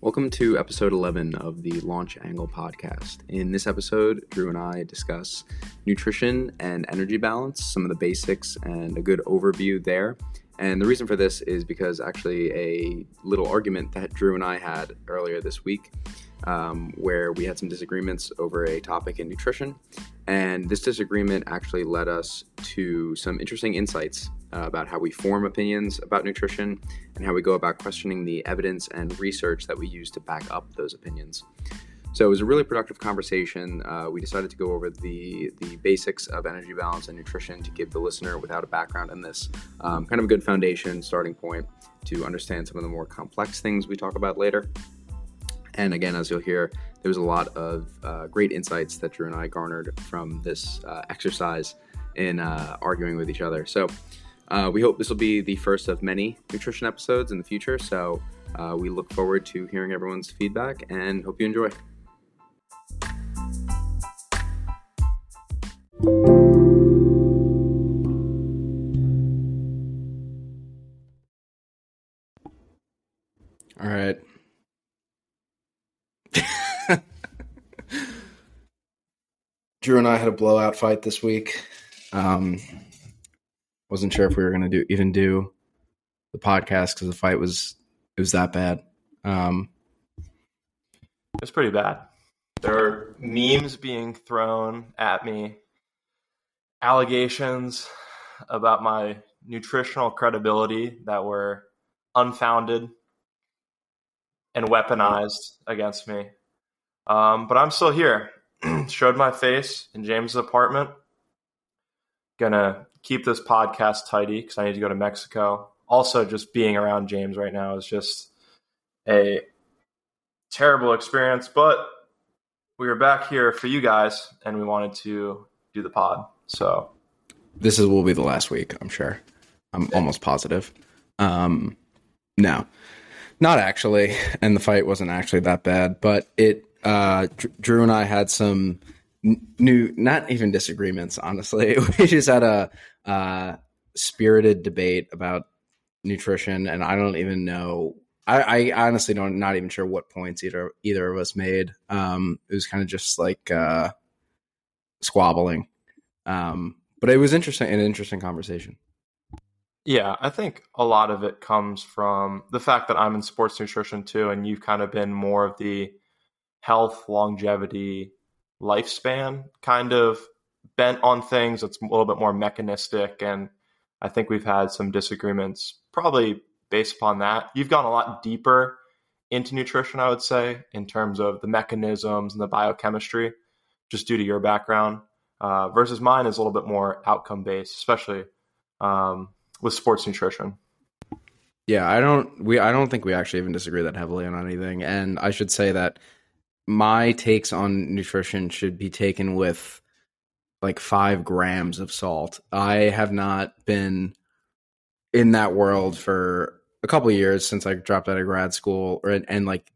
Welcome to episode 11 of the Launch Angle podcast. In this episode, Drew and I discuss nutrition and energy balance, some of the basics, and a good overview there. And the reason for this is because actually a little argument that Drew and I had earlier this week, um, where we had some disagreements over a topic in nutrition. And this disagreement actually led us to some interesting insights uh, about how we form opinions about nutrition and how we go about questioning the evidence and research that we use to back up those opinions. So it was a really productive conversation. Uh, we decided to go over the the basics of energy balance and nutrition to give the listener, without a background in this, um, kind of a good foundation, starting point to understand some of the more complex things we talk about later. And again, as you'll hear, there was a lot of uh, great insights that Drew and I garnered from this uh, exercise in uh, arguing with each other. So uh, we hope this will be the first of many nutrition episodes in the future. So uh, we look forward to hearing everyone's feedback and hope you enjoy. All right. Drew and I had a blowout fight this week. Um, wasn't sure if we were going to do even do the podcast because the fight was it was that bad. Um, it was pretty bad. There are memes being thrown at me, allegations about my nutritional credibility that were unfounded and weaponized against me. Um, but I'm still here. Showed my face in James's apartment. Gonna keep this podcast tidy because I need to go to Mexico. Also, just being around James right now is just a terrible experience, but we are back here for you guys and we wanted to do the pod. So this is will be the last week, I'm sure. I'm almost positive. Um no. Not actually, and the fight wasn't actually that bad, but it uh Drew and I had some new not even disagreements honestly we just had a uh, spirited debate about nutrition and i don't even know I, I honestly don't not even sure what points either either of us made um it was kind of just like uh squabbling um but it was interesting an interesting conversation. Yeah i think a lot of it comes from the fact that i'm in sports nutrition too and you've kind of been more of the health longevity lifespan kind of bent on things. That's a little bit more mechanistic and i think we've had some disagreements probably based upon that. You've gone a lot deeper into nutrition i would say in terms of the mechanisms and the biochemistry just due to your background uh, versus mine is a little bit more outcome based especially um, with sports nutrition yeah i don't we i don't think we actually even disagree that heavily on anything and i should say that my takes on nutrition should be taken with like five grams of salt. I have not been in that world for a couple years since I dropped out of grad school or, and like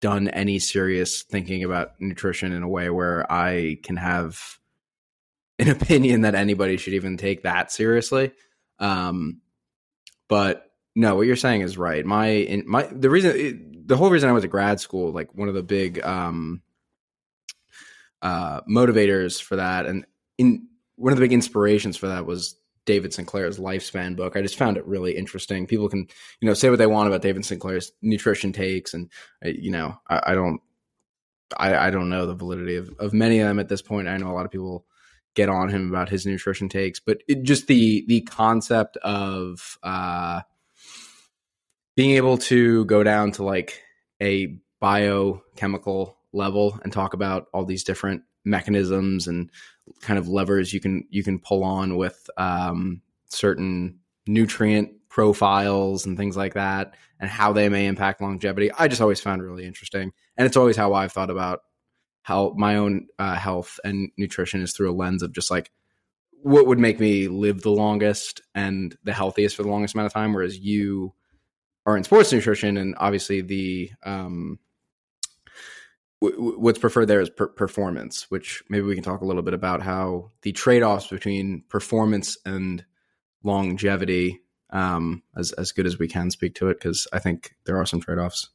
done any serious thinking about nutrition in a way where I can have an opinion that anybody should even take that seriously. Um, but no, what you're saying is right. My in my the reason it, the whole reason I went to grad school, like one of the big um uh motivators for that and in one of the big inspirations for that was David Sinclair's lifespan book. I just found it really interesting. People can, you know, say what they want about David Sinclair's nutrition takes, and uh, you know, I, I don't, I, I, don't know the validity of, of many of them at this point. I know a lot of people get on him about his nutrition takes, but it, just the the concept of uh, being able to go down to like a biochemical level and talk about all these different mechanisms and kind of levers you can you can pull on with um, certain nutrient profiles and things like that and how they may impact longevity i just always found really interesting. And it's always how i've thought about my own uh, health and nutrition is through a lens of just like what would make me live the longest and the healthiest for the longest amount of time whereas you are in sports nutrition, and obviously the um, what's preferred there is per- performance, which maybe we can talk a little bit about how the trade offs between performance and longevity, um, as as good as we can speak to it, because I think there are some trade offs.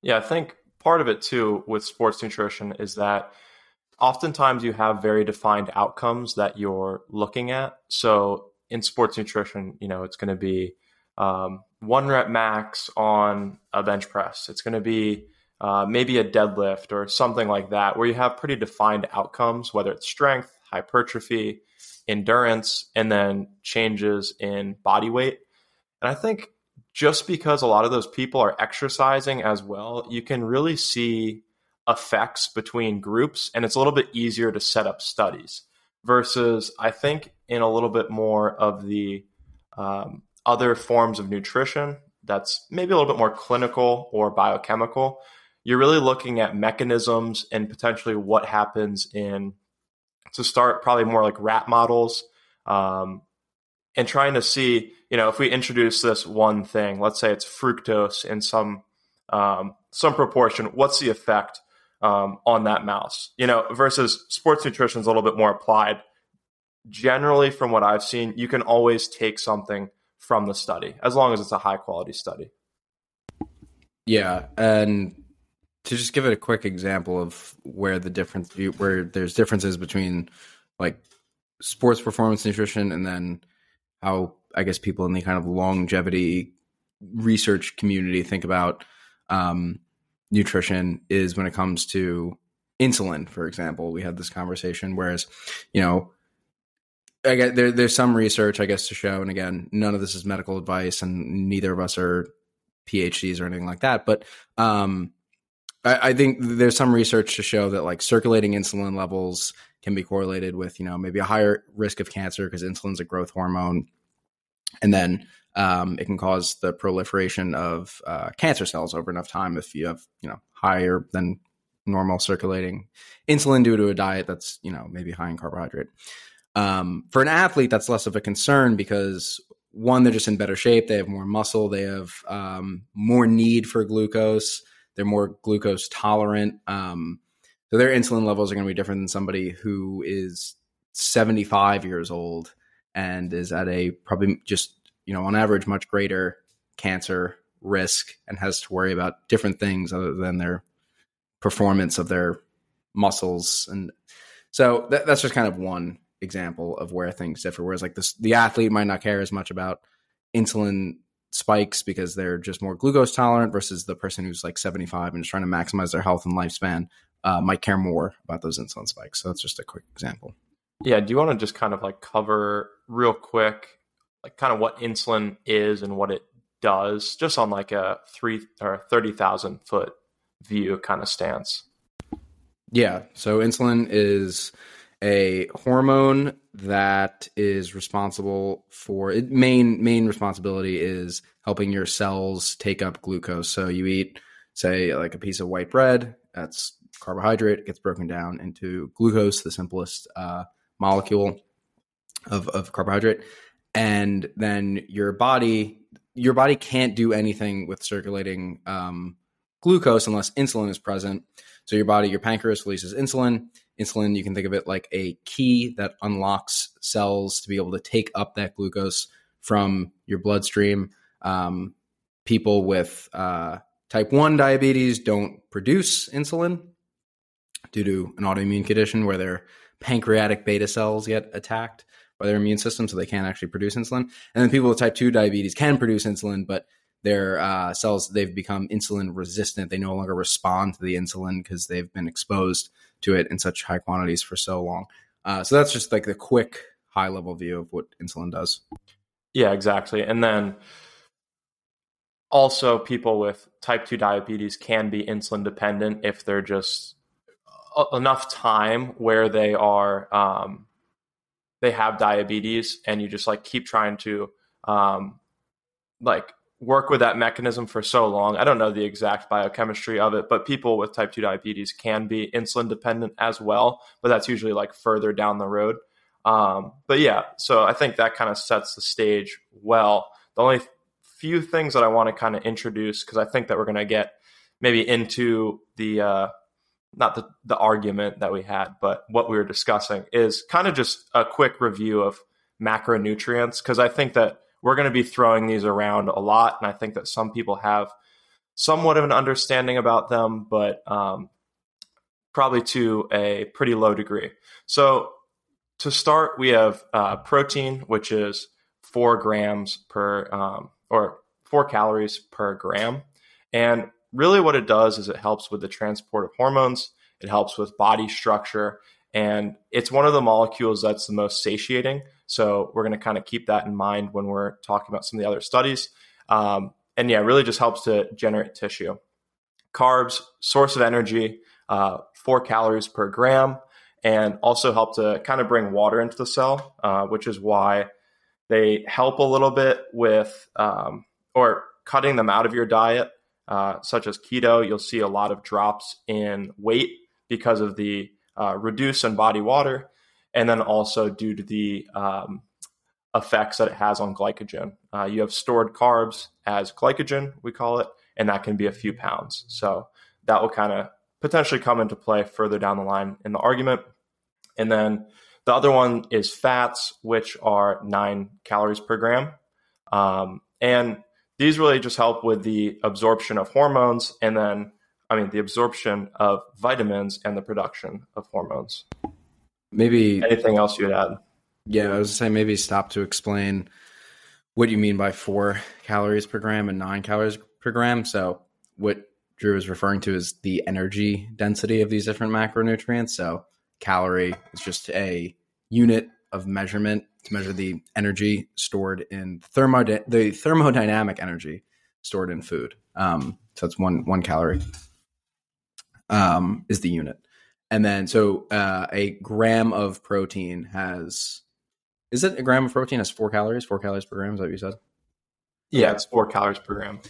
Yeah, I think part of it too with sports nutrition is that oftentimes you have very defined outcomes that you're looking at. So in sports nutrition, you know, it's going to be um, one rep max on a bench press. It's going to be uh, maybe a deadlift or something like that, where you have pretty defined outcomes, whether it's strength, hypertrophy, endurance, and then changes in body weight. And I think just because a lot of those people are exercising as well, you can really see effects between groups, and it's a little bit easier to set up studies versus I think in a little bit more of the um, other forms of nutrition that's maybe a little bit more clinical or biochemical. You're really looking at mechanisms and potentially what happens in to start probably more like rat models um, and trying to see you know if we introduce this one thing let's say it's fructose in some um, some proportion what's the effect um, on that mouse. You know, versus sports nutrition is a little bit more applied. Generally, from what I've seen, you can always take something from the study as long as it's a high quality study. Yeah, and to just give it a quick example of where the difference where there's differences between like sports performance nutrition and then how I guess people in the kind of longevity research community think about um, nutrition is when it comes to insulin, for example. We had this conversation, whereas, you know, I get there, there's some research, I guess, to show, and again, none of this is medical advice, and neither of us are PhDs or anything like that. But um, I, I think there's some research to show that like circulating insulin levels can be correlated with, you know, maybe a higher risk of cancer because insulin's a growth hormone, and then um, it can cause the proliferation of uh, cancer cells over enough time if you have you know higher than normal circulating insulin due to a diet that's you know maybe high in carbohydrate. Um, for an athlete, that's less of a concern because one, they're just in better shape. They have more muscle. They have um, more need for glucose. They're more glucose tolerant. Um, so their insulin levels are going to be different than somebody who is 75 years old and is at a probably just you know, on average, much greater cancer risk and has to worry about different things other than their performance of their muscles. And so that, that's just kind of one example of where things differ. Whereas like this, the athlete might not care as much about insulin spikes because they're just more glucose tolerant versus the person who's like 75 and is trying to maximize their health and lifespan uh, might care more about those insulin spikes. So that's just a quick example. Yeah. Do you want to just kind of like cover real quick like kind of what insulin is and what it does, just on like a three or thirty thousand foot view kind of stance. Yeah. So insulin is a hormone that is responsible for it main main responsibility is helping your cells take up glucose. So you eat say like a piece of white bread, that's carbohydrate, gets broken down into glucose, the simplest uh, molecule of, of carbohydrate and then your body your body can't do anything with circulating um, glucose unless insulin is present. So your body, your pancreas releases insulin. Insulin, you can think of it like a key that unlocks cells to be able to take up that glucose from your bloodstream. Um, people with uh, type 1 diabetes don't produce insulin due to an autoimmune condition where their pancreatic beta cells get attacked by their immune system, so they can't actually produce insulin. And then people with type 2 diabetes can produce insulin, but their uh, cells, they've become insulin resistant. They no longer respond to the insulin because they've been exposed to it in such high quantities for so long. Uh, so that's just like the quick high level view of what insulin does. Yeah, exactly. And then also people with type 2 diabetes can be insulin dependent if they're just enough time where they are um, they have diabetes and you just like keep trying to um, like work with that mechanism for so long. I don't know the exact biochemistry of it, but people with type 2 diabetes can be insulin dependent as well, but that's usually like further down the road. Um, but yeah, so I think that kind of sets the stage well. The only few things that I want to kind of introduce, because I think that we're going to get maybe into the uh, not the, the argument that we had, but what we were discussing is kind of just a quick review of macronutrients because I think that we're going to be throwing these around a lot. And I think that some people have somewhat of an understanding about them, but um, probably to a pretty low degree. So to start, we have uh, protein, which is four grams per um, or four calories per gram. And really, what it does is it helps with the transport of hormones, it helps with body structure, and it's one of the molecules that's the most satiating. So, we're going to kind of keep that in mind when we're talking about some of the other studies. Um, and yeah, really just helps to generate tissue. Carbs, source of energy, uh, four calories per gram, and also help to kind of bring water into the cell, uh, which is why they help a little bit with um, or cutting them out of your diet, uh, such as keto. You'll see a lot of drops in weight because of the uh, reduce in body water, and then also due to the um, effects that it has on glycogen. Uh, you have stored carbs as glycogen, we call it, and that can be a few pounds. So that will kind of potentially come into play further down the line in the argument. And then the other one is fats, which are nine calories per gram. Um, and these really just help with the absorption of hormones and then, I mean, the absorption of vitamins and the production of hormones. Maybe anything else you'd add? Yeah, I was saying maybe stop to explain what you mean by four calories per gram and nine calories per gram. So, what Drew is referring to is the energy density of these different macronutrients. So, calorie is just a unit of measurement to measure the energy stored in thermod the thermodynamic energy stored in food. Um, so that's one one calorie um, is the unit, and then so uh, a gram of protein has is it a gram of protein has four calories? Four calories per gram? Is that what you said? Yeah, it's four calories per gram.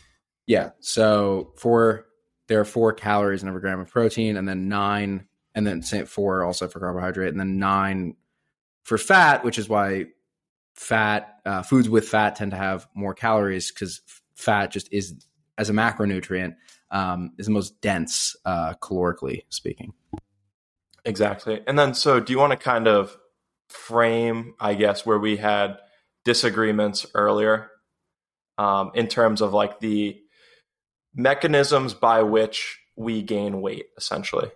Yeah, so four there are four calories in every gram of protein, and then nine, and then four also for carbohydrate, and then nine for fat, which is why fat uh, foods with fat tend to have more calories because fat just is as a macronutrient um, is the most dense uh, calorically speaking. Exactly, and then so do you want to kind of frame, I guess, where we had disagreements earlier um, in terms of like the mechanisms by which we gain weight, essentially.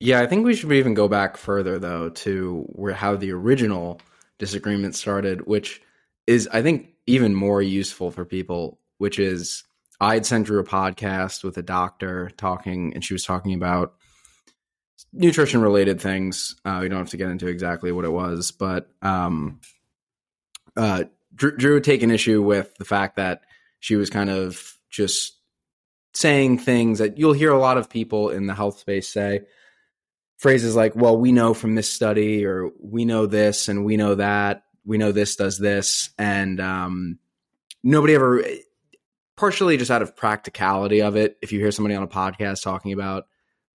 Yeah, I think we should even go back further though to where how the original disagreement started, which is I think even more useful for people, which is I'd sent Drew a podcast with a doctor talking, and she was talking about nutrition related things. Uh, we don't have to get into exactly what it was, but um, uh, Drew, Drew had taken issue with the fact that she was kind of just saying things that you'll hear a lot of people in the health space say phrases like, well, we know from this study, or we know this, and we know that, we know this does this. And um, nobody ever, partially just out of practicality of it, if you hear somebody on a podcast talking about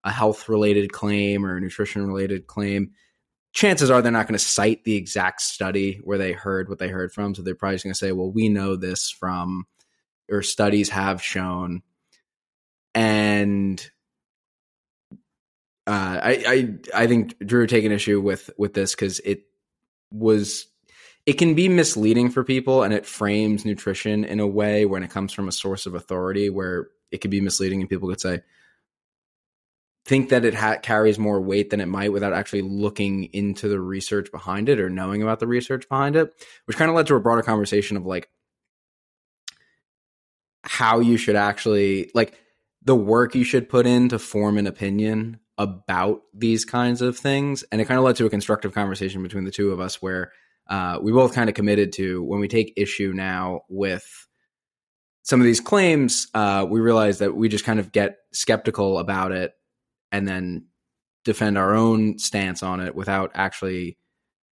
a health related claim or a nutrition related claim, chances are they're not going to cite the exact study where they heard what they heard from. So they're probably just going to say, well, we know this from, or studies have shown. And uh, I, I I think Drew taking issue with with this because it was it can be misleading for people and it frames nutrition in a way when it comes from a source of authority where it could be misleading and people could say think that it ha- carries more weight than it might without actually looking into the research behind it or knowing about the research behind it which kind of led to a broader conversation of like how you should actually like the work you should put in to form an opinion about these kinds of things. And it kind of led to a constructive conversation between the two of us where uh, we both kind of committed to when we take issue now with some of these claims, uh, we realize that we just kind of get skeptical about it and then defend our own stance on it without actually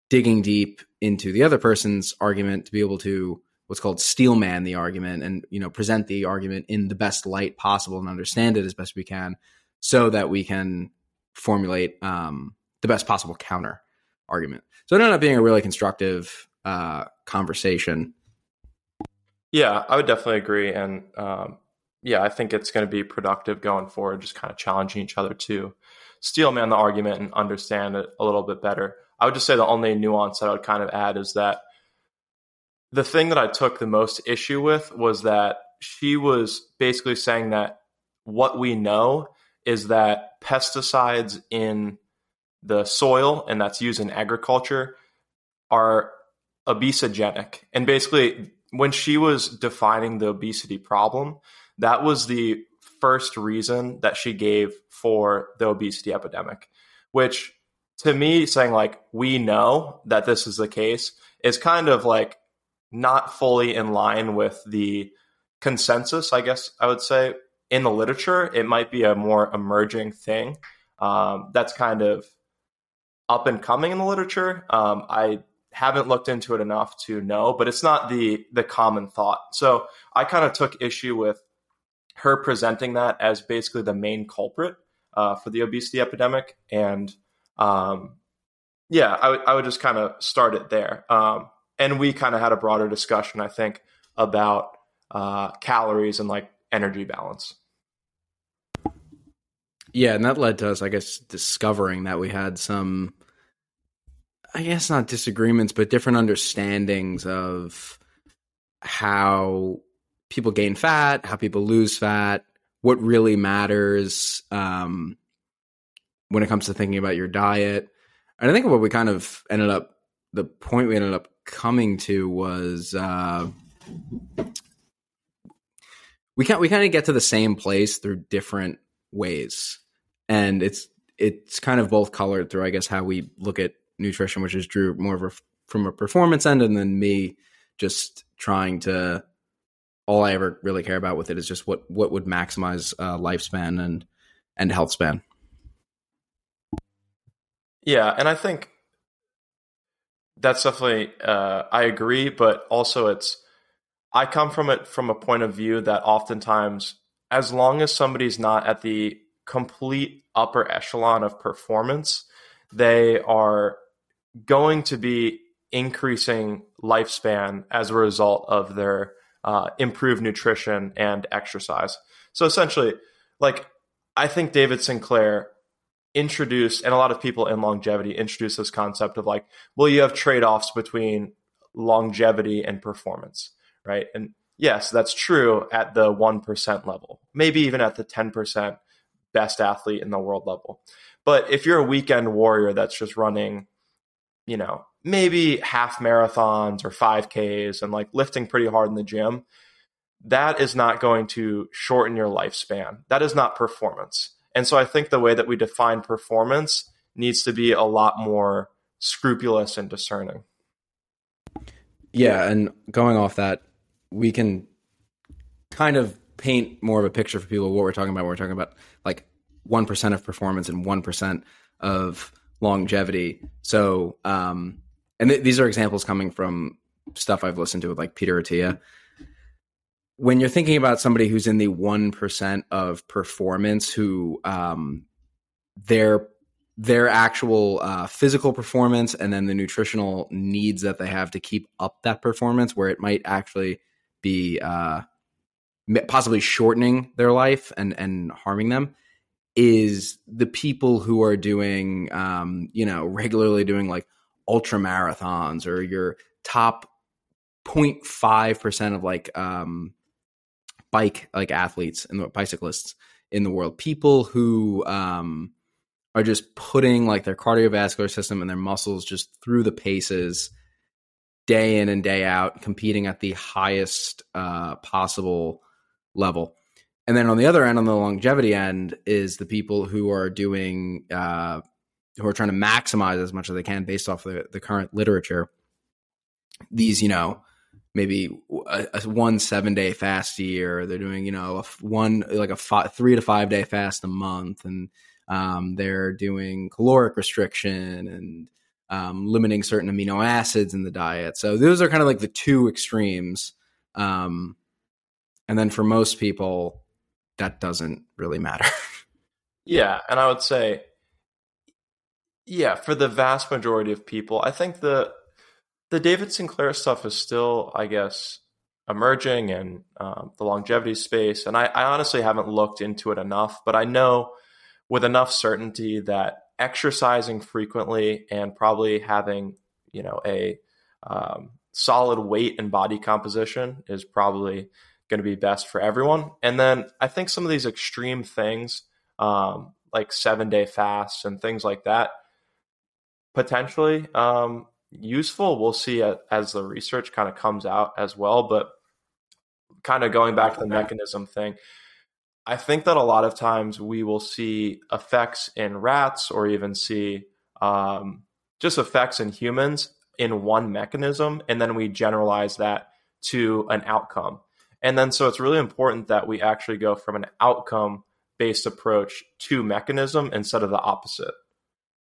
digging deep into the other person's argument to be able to what's called steelman the argument and you know present the argument in the best light possible and understand it as best we can so that we can formulate um, the best possible counter argument. So it ended up being a really constructive uh, conversation. Yeah, I would definitely agree, and um, yeah, I think it's going to be productive going forward. Just kind of challenging each other to steel man the argument and understand it a little bit better. I would just say the only nuance that I would kind of add is that the thing that I took the most issue with was that she was basically saying that what we know is that pesticides in the soil and that's used in agriculture are obesogenic. And basically, when she was defining the obesity problem, that was the first reason that she gave for the obesity epidemic, which to me, saying like, we know that this is the case is kind of like not fully in line with the consensus, I guess I would say, in the literature. It might be a more emerging thing um, that's kind of up and coming in the literature. Um, I haven't looked into it enough to know, but it's not the the common thought. So I kind of took issue with her presenting that as basically the main culprit uh, for the obesity epidemic, and um, yeah, I, w- I would just kind of start it there. Um, and we kind of had a broader discussion, I think, about uh, calories and like energy balance. Yeah, and that led to us, I guess, discovering that we had some I guess not disagreements, but different understandings of how people gain fat, how people lose fat, what really matters um, when it comes to thinking about your diet. And I think what we kind of ended up, the point we ended up coming to was uh, we can we kind of get to the same place through different ways, and it's it's kind of both colored through, I guess, how we look at nutrition, which is Drew more of a, from a performance end, and then me just trying to. All I ever really care about with it is just what what would maximize uh, lifespan and and health span. Yeah, and I think that's definitely uh, I agree, but also it's I come from it from a point of view that oftentimes, as long as somebody's not at the complete upper echelon of performance, they are going to be increasing lifespan as a result of their uh, improved nutrition and exercise. So essentially, like I think David Sinclair introduced, and a lot of people in longevity introduce this concept of like, well, you have trade offs between longevity and performance, right? And yes, that's true at the 1% level, maybe even at the 10% best athlete in the world level. But if you're a weekend warrior that's just running you know, maybe half marathons or 5Ks and like lifting pretty hard in the gym, that is not going to shorten your lifespan. That is not performance. And so I think the way that we define performance needs to be a lot more scrupulous and discerning. Yeah, and going off that, we can kind of paint more of a picture for people of what we're talking about. We're talking about like 1% of performance and 1% of longevity. So, um, and th- these are examples coming from stuff I've listened to with like Peter Attia. When you're thinking about somebody who's in the 1% of performance who, um, their their actual uh, physical performance and then the nutritional needs that they have to keep up that performance, where it might actually be uh, possibly shortening their life and and harming them is the people who are doing, um, you know, regularly doing like ultra marathons or your top 0.5% of like um, bike like athletes and bicyclists in the world. People who um, are just putting like their cardiovascular system and their muscles just through the paces day in and day out, competing at the highest uh, possible level. And then on the other end, on the longevity end, is the people who are doing, uh, who are trying to maximize as much as they can based off the, the current literature. These, you know, maybe a, a one seven day fast a year. They're doing, you know, a one like a three to five day fast a month, and um, they're doing caloric restriction and um, limiting certain amino acids in the diet. So those are kind of like the two extremes. Um, and then for most people, that doesn't really matter. yeah, and I would say yeah, for the vast majority of people, I think the the David Sinclair stuff is still, I guess, emerging in um, the longevity space, and I, I honestly haven't looked into it enough, but I know with enough certainty that exercising frequently and probably having you know a um, solid weight and body composition is probably going to be best for everyone. And then I think some of these extreme things, um, like seven day fasts and things like that, potentially um, useful. We'll see as the research kind of comes out as well. But kind of going back to the mechanism thing, I think that a lot of times we will see effects in rats or even see um, just effects in humans in one mechanism, and then we generalize that to an outcome. And then so it's really important that we actually go from an outcome based approach to mechanism instead of the opposite,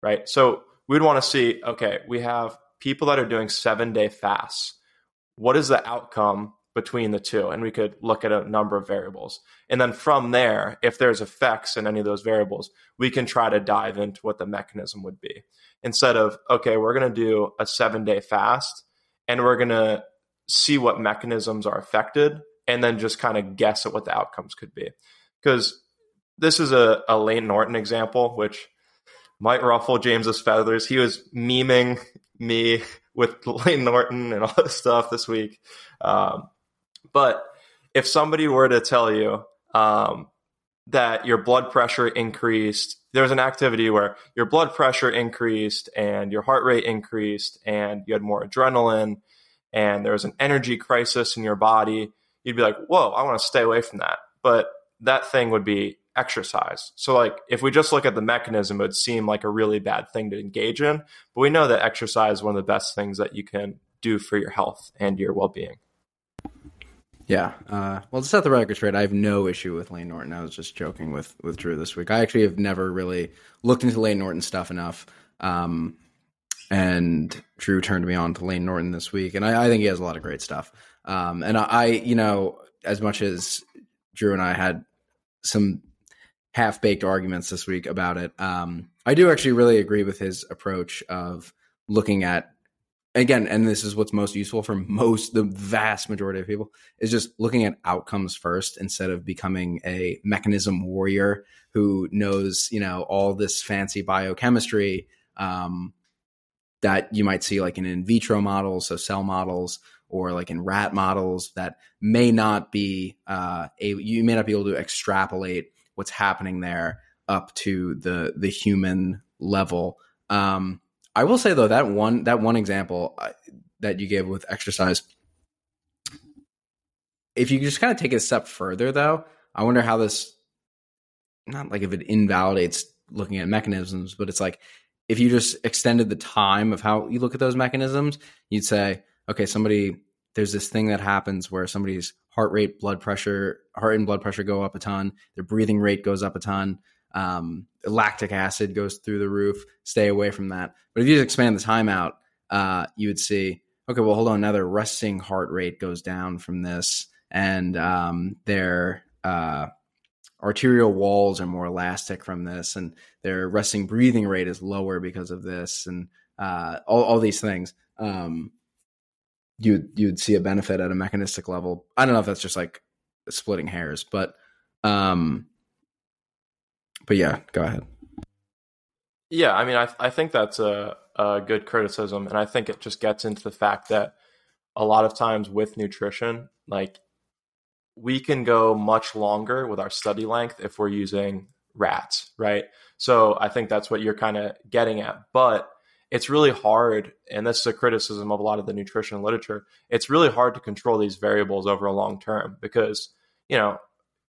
right? So we'd want to see okay, we have people that are doing seven day fasts. What is the outcome between the two? And we could look at a number of variables. And then from there, if there's effects in any of those variables, we can try to dive into what the mechanism would be. Instead of, okay, we're going to do a seven day fast and we're going to see what mechanisms are affected and then just kind of guess at what the outcomes could be. Because this is a, a Layne Norton example, which might ruffle James's feathers. He was memeing me with Layne Norton and all this stuff this week. Um, but if somebody were to tell you um, that your blood pressure increased, there was an activity where your blood pressure increased and your heart rate increased and you had more adrenaline and there was an energy crisis in your body, you'd be like, whoa, I want to stay away from that. But that thing would be exercise. So, like, if we just look at the mechanism, it would seem like a really bad thing to engage in. But we know that exercise is one of the best things that you can do for your health and your well being. Yeah. Uh, well, to set the record straight, I have no issue with Layne Norton. I was just joking with, with Drew this week. I actually have never really looked into Layne Norton stuff enough. Um, and Drew turned me on to Layne Norton this week, and I, I think he has a lot of great stuff. Um, and I, I, you know, as much as Drew and I had some half baked arguments this week about it. Um, I do actually really agree with his approach of looking at again, and this is what's most useful for most the vast majority of people is just looking at outcomes first instead of becoming a mechanism warrior who knows you know all this fancy biochemistry um, that you might see like in in vitro models, so cell models, or like in rat models that may not be uh, a you may not be able to extrapolate what's happening there up to the the human level. Um, I will say though that one that one example uh, that you gave with exercise, if you just kind of take it a step further though, I wonder how this not like if it invalidates looking at mechanisms, but it's like if you just extended the time of how you look at those mechanisms, you'd say, okay, somebody there's this thing that happens where somebody's heart rate, blood pressure, heart and blood pressure go up a ton. Their breathing rate goes up a ton. Um, lactic acid goes through the roof. Stay away from that. But if you just expand the time out, uh, you would see, okay, well, hold on. Now their resting heart rate goes down from this, and um, their uh, arterial walls are more elastic from this, and their resting breathing rate is lower because of this, and uh, all, all these things. Um, you you'd see a benefit at a mechanistic level. I don't know if that's just like splitting hairs, but um, but yeah, go ahead. Yeah, I mean, I I think that's a a good criticism, and I think it just gets into the fact that a lot of times with nutrition, like we can go much longer with our study length if we're using rats, right? So I think that's what you're kind of getting at, but it's really hard, and this is a criticism of a lot of the nutrition literature. It's really hard to control these variables over a long term because, you know,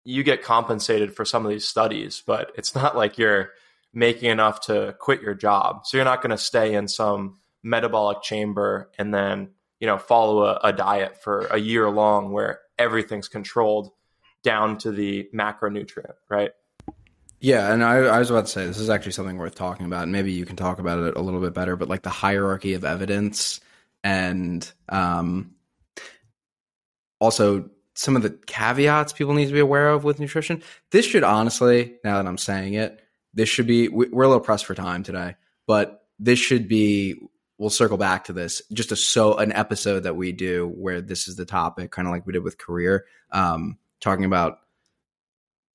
you get compensated for some of these studies, but it's not like you're making enough to quit your job. So you're not going to stay in some metabolic chamber and then, you know, follow a, a diet for a year long where everything's controlled down to the macronutrient, right? Yeah, and I, I, was about to say this is actually something worth talking about. And maybe you can talk about it a little bit better, but like the hierarchy of evidence and um, also some of the caveats people need to be aware of with nutrition. This should honestly, now that I'm saying it, this should be. We're a little pressed for time today, but this should be. We'll circle back to this. Just a so an episode that we do where this is the topic, kind of like we did with career, um, talking about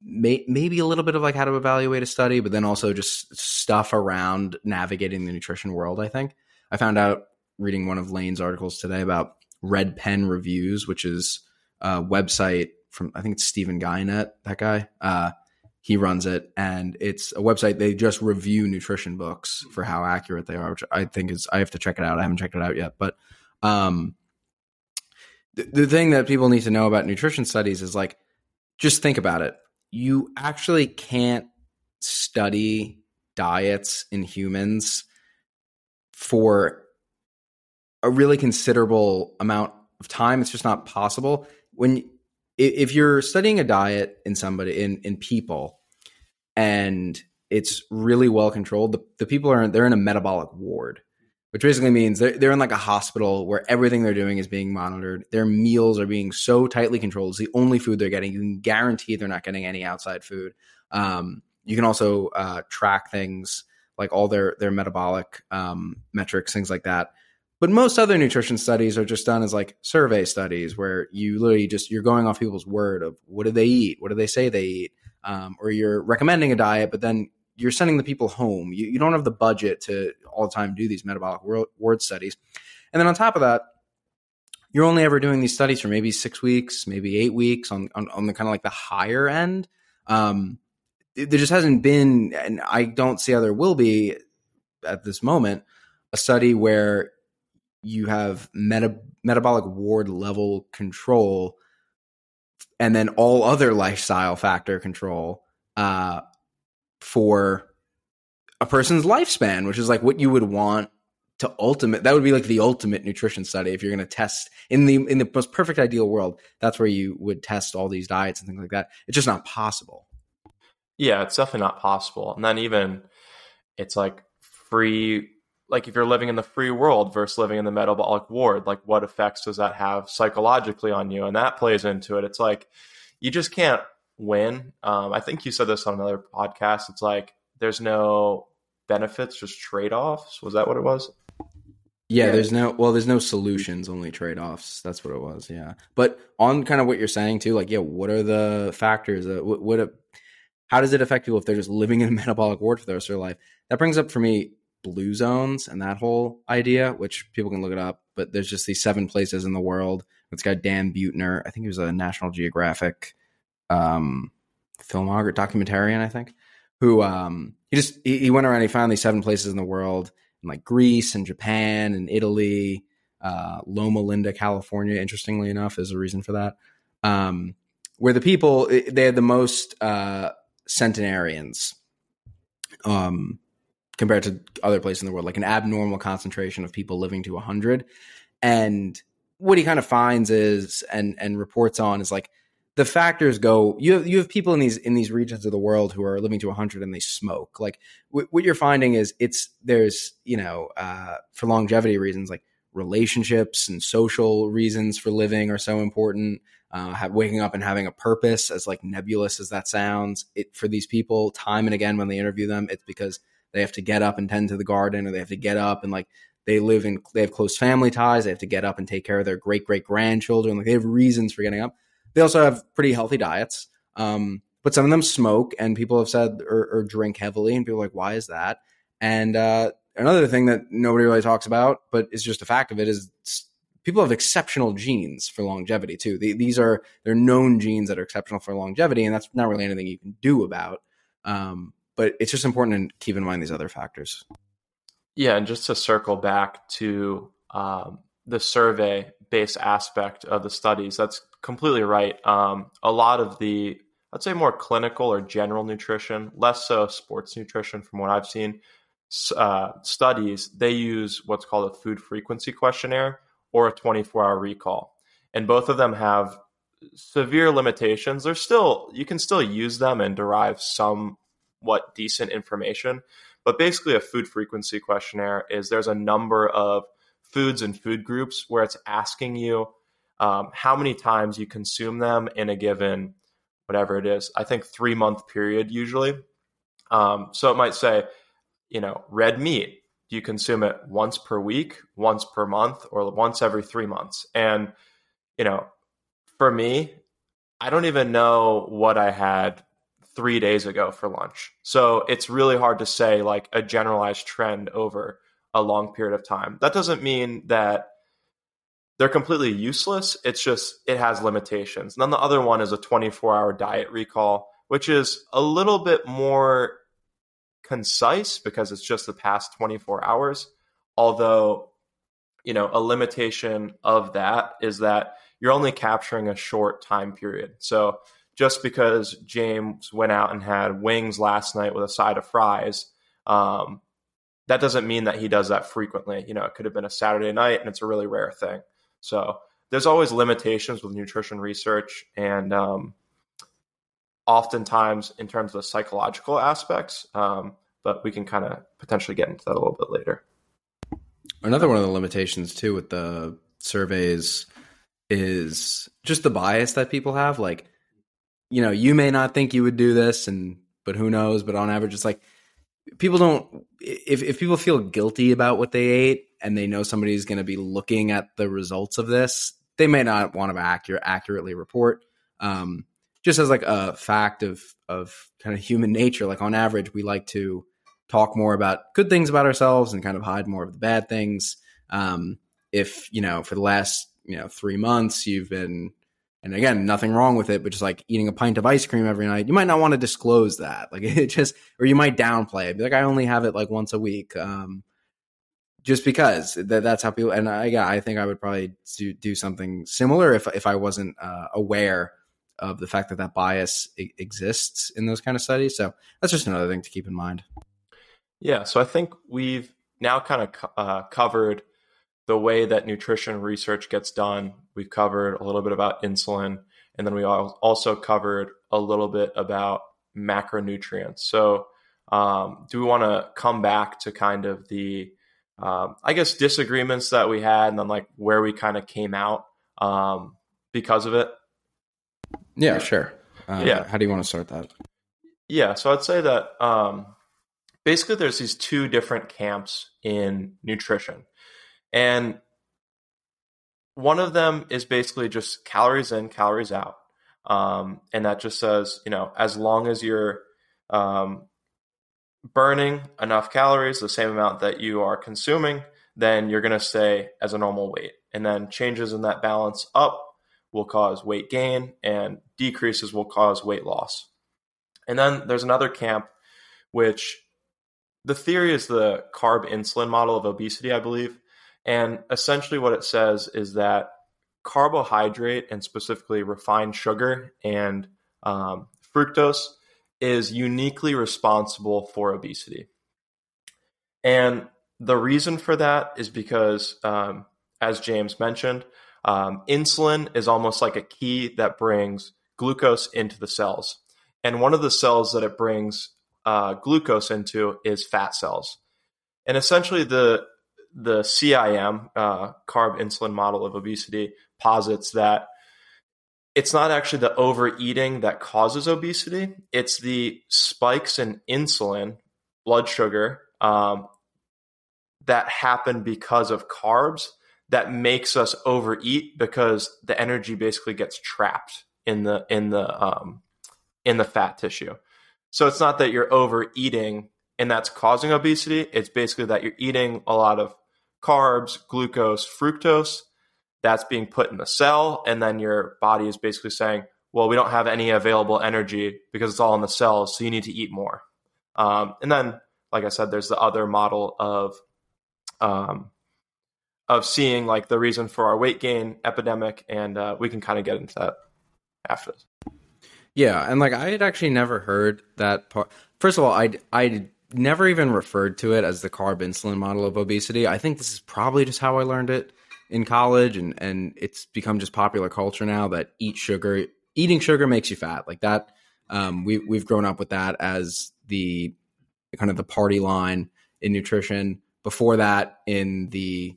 may, maybe a little bit of like how to evaluate a study, but then also just stuff around navigating the nutrition world. I think I found out reading one of Layne's articles today about Red Pen Reviews, which is a website from I think it's Stephen Guyenet, that guy. Uh, he runs it, and it's a website. They just review nutrition books for how accurate they are, which I think is I have to check it out. I haven't checked it out yet, but um, the, the thing that people need to know about nutrition studies is like, just think about it. You actually can't study diets in humans for a really considerable amount of time. It's just not possible. When if you're studying a diet in somebody in in people and it's really well controlled, the, the people are they're in a metabolic ward, which basically means they're they're in like a hospital where everything they're doing is being monitored. Their meals are being so tightly controlled. It's the only food they're getting. You can guarantee they're not getting any outside food. Um, you can also uh, track things like all their their metabolic um, metrics, things like that. But most other nutrition studies are just done as like survey studies where you literally just you're going off people's word of what do they eat, what do they say they eat, um, or you're recommending a diet, but then you're sending the people home. You, you don't have the budget to all the time do these metabolic ward studies, and then on top of that, you're only ever doing these studies for maybe six weeks, maybe eight weeks on on, on the kind of like the higher end. Um, there just hasn't been, and I don't see how there will be at this moment, a study where you have meta, metabolic ward level control and then all other lifestyle factor control uh, for a person's lifespan, which is like what you would want to ultimate. That would be like the ultimate nutrition study if you're going to test in the in the most perfect ideal world. That's where you would test all these diets and things like that. It's just not possible. Yeah, it's definitely not possible. And then even it's like free like if you're living in the free world versus living in the metabolic ward, like what effects does that have psychologically on you? And that plays into it. It's like you just can't win. Um, I think you said this on another podcast. It's like there's no benefits, just trade offs. Was that what it was? Yeah, yeah, there's no well, there's no solutions, only trade offs. That's what it was. Yeah, but on kind of what you're saying too, like yeah, what are the factors? Uh, what, what how does it affect people if they're just living in a metabolic ward for the rest of their life? That brings up for me blue zones and that whole idea, which people can look it up. But there's just these seven places in the world. It's got Dan Buettner. I think he was a National Geographic um, filmographer, documentarian, I think, who um, he just he, he, went around. He found these seven places in the world, in like Greece and Japan and Italy, uh, Loma Linda, California. Interestingly enough, is a reason for that. Um, where the people they had the most uh, centenarians um, compared to other places in the world, like an abnormal concentration of people living to 100. And what he kind of finds is and and reports on is like the factors go you have you have people in these in these regions of the world who are living to 100 and they smoke like w- what you're finding is it's there's you know uh, for longevity reasons like relationships and social reasons for living are so important uh, have, waking up and having a purpose, as like nebulous as that sounds, it for these people, time and again when they interview them, it's because they have to get up and tend to the garden, or they have to get up and like they live in they have close family ties. They have to get up and take care of their great great grandchildren. Like they have reasons for getting up. They also have pretty healthy diets, um, but some of them smoke, and people have said or, or drink heavily, and people are like, why is that? And uh, another thing that nobody really talks about, but is just a fact of it, is people have exceptional genes for longevity too. these are they're known genes that are exceptional for longevity, and that's not really anything you can do about. Um, but it's just important to keep in mind these other factors. Yeah, and just to circle back to um, the survey based aspect of the studies, that's completely right. Um, a lot of the, I'd say, more clinical or general nutrition, less so sports nutrition, from what I've seen, uh, studies, they use what's called a food frequency questionnaire, or a 24 hour recall. And both of them have severe limitations. They're still, you can still use them and derive somewhat decent information. But basically, a food frequency questionnaire is there's a number of foods and food groups where it's asking you um, how many times you consume them in a given whatever it is. I think three month period usually. Um, so it might say, you know, red meat, do you consume it once per week, once per month, or once every three months? And, you know, for me, I don't even know what I had three days ago for lunch. So it's really hard to say like a generalized trend over a long period of time. That doesn't mean that they're completely useless. It's just it has limitations. And then the other one is a 24 hour diet recall, which is a little bit more concise because it's just the past 24 hours. Although, you know, a limitation of that is that you're only capturing a short time period. So just because James went out and had wings last night with a side of fries, um, that doesn't mean that he does that frequently. You know, it could have been a Saturday night and it's a really rare thing. So there's always limitations with nutrition research and um, oftentimes in terms of the psychological aspects. Um, but we can kind of potentially get into that a little bit later. Another one of the limitations too with the surveys is just the bias that people have. Like, you know, you may not think you would do this, and but who knows? But on average, it's like people don't. If if people feel guilty about what they ate and they know somebody's going to be looking at the results of this, they may not want to accurate accurately report. Um, just as like a fact of of kind of human nature, like on average, we like to talk more about good things about ourselves and kind of hide more of the bad things. Um, if you know, for the last you know three months, you've been and again, nothing wrong with it, but just like eating a pint of ice cream every night, you might not want to disclose that. Like it just, or you might downplay it. Be like, I only have it like once a week. Um, just because that, that's how people, and I, yeah, I think I would probably do, do something similar if, if I wasn't uh, aware of the fact that that bias I- exists in those kind of studies. So that's just another thing to keep in mind. Yeah. So I think we've now kind of uh, covered the way that nutrition research gets done. We've covered a little bit about insulin, and then we also covered a little bit about macronutrients. So, um, do we want to come back to kind of the, um, I guess, disagreements that we had, and then like where we kind of came out um, because of it? Yeah, sure. Uh, yeah. How do you want to start that? Yeah. So I'd say that um, basically there's these two different camps in nutrition. And one of them is basically just calories in, calories out. Um, and that just says, you know, as long as you're um, burning enough calories, the same amount that you are consuming, then you're going to stay as a normal weight. And then changes in that balance up will cause weight gain, and decreases will cause weight loss. And then there's another camp, which the theory is the carb insulin model of obesity, I believe. And essentially, what it says is that carbohydrate and specifically refined sugar and um, fructose is uniquely responsible for obesity. And the reason for that is because, um, as James mentioned, um, insulin is almost like a key that brings glucose into the cells. And one of the cells that it brings uh, glucose into is fat cells. And essentially, the the CIM, uh, carb insulin model of obesity, posits that it's not actually the overeating that causes obesity, it's the spikes in insulin, blood sugar, um, that happen because of carbs that makes us overeat because the energy basically gets trapped in the in the um, in the fat tissue. So it's not that you're overeating and that's causing obesity. It's basically that you're eating a lot of carbs, glucose, fructose. That's being put in the cell. And then your body is basically saying, well, we don't have any available energy because it's all in the cells. So you need to eat more. Um, and then, like I said, there's the other model of, um, of seeing like the reason for our weight gain epidemic. And uh, we can kind of get into that after this. Yeah. And like I had actually never heard that part. First of all, I, I never even referred to it as the carb insulin model of obesity. I think this is probably just how I learned it in college and and it's become just popular culture now that eat sugar eating sugar makes you fat. Like that um, we we've grown up with that as the kind of the party line in nutrition. Before that in the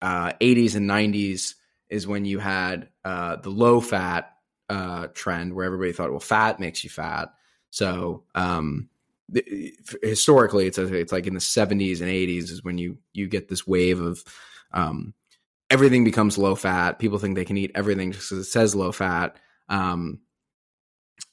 uh, 80s and 90s is when you had uh, the low fat uh, trend where everybody thought well fat makes you fat. So um, historically it's it's like in the 70s and 80s is when you you get this wave of um, everything becomes low fat. People think they can eat everything just because it says low fat. Um,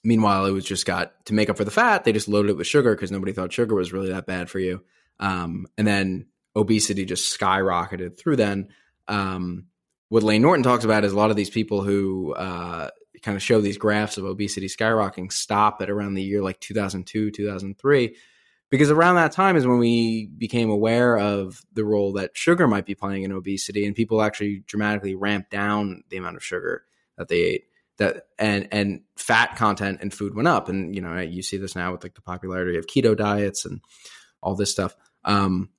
meanwhile it was just got to make up for the fat they just loaded it with sugar because nobody thought sugar was really that bad for you. Um, and then obesity just skyrocketed through then. Um, what Layne Norton talks about is a lot of these people who uh, kind of show these graphs of obesity skyrocketing stop at around the year like 2002, 2003, because around that time is when we became aware of the role that sugar might be playing in obesity, and people actually dramatically ramped down the amount of sugar that they ate. That and and fat content and food went up, and you know you see this now with like the popularity of keto diets and all this stuff. Um,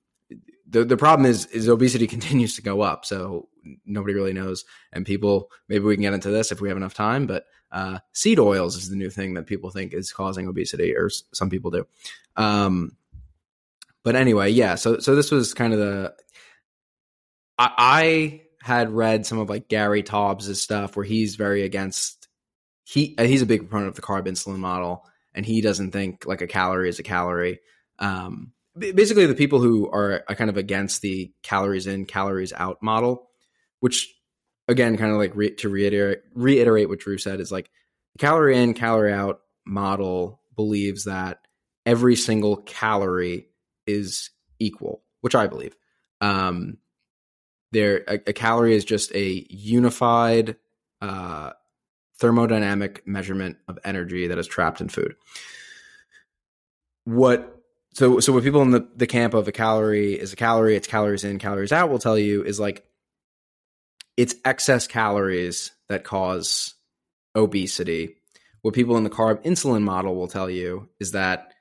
the the problem is is obesity continues to go up. So nobody really knows, and people maybe we can get into this if we have enough time. But uh, seed oils is the new thing that people think is causing obesity, or some people do. Um, but anyway, yeah. So so this was kind of the I, I had read some of like Gary Taubes' stuff where he's very against he he's a big proponent of the carb insulin model, and he doesn't think like a calorie is a calorie. Um, basically the people who are kind of against the calories in calories out model which again kind of like re- to reiterate reiterate what drew said is like the calorie in calorie out model believes that every single calorie is equal which i believe. Um there a, a calorie is just a unified uh thermodynamic measurement of energy that is trapped in food. What so so what people in the, the camp of a calorie is a calorie, it's calories in, calories out will tell you is like it's excess calories that cause obesity. What people in the carb insulin model will tell you is that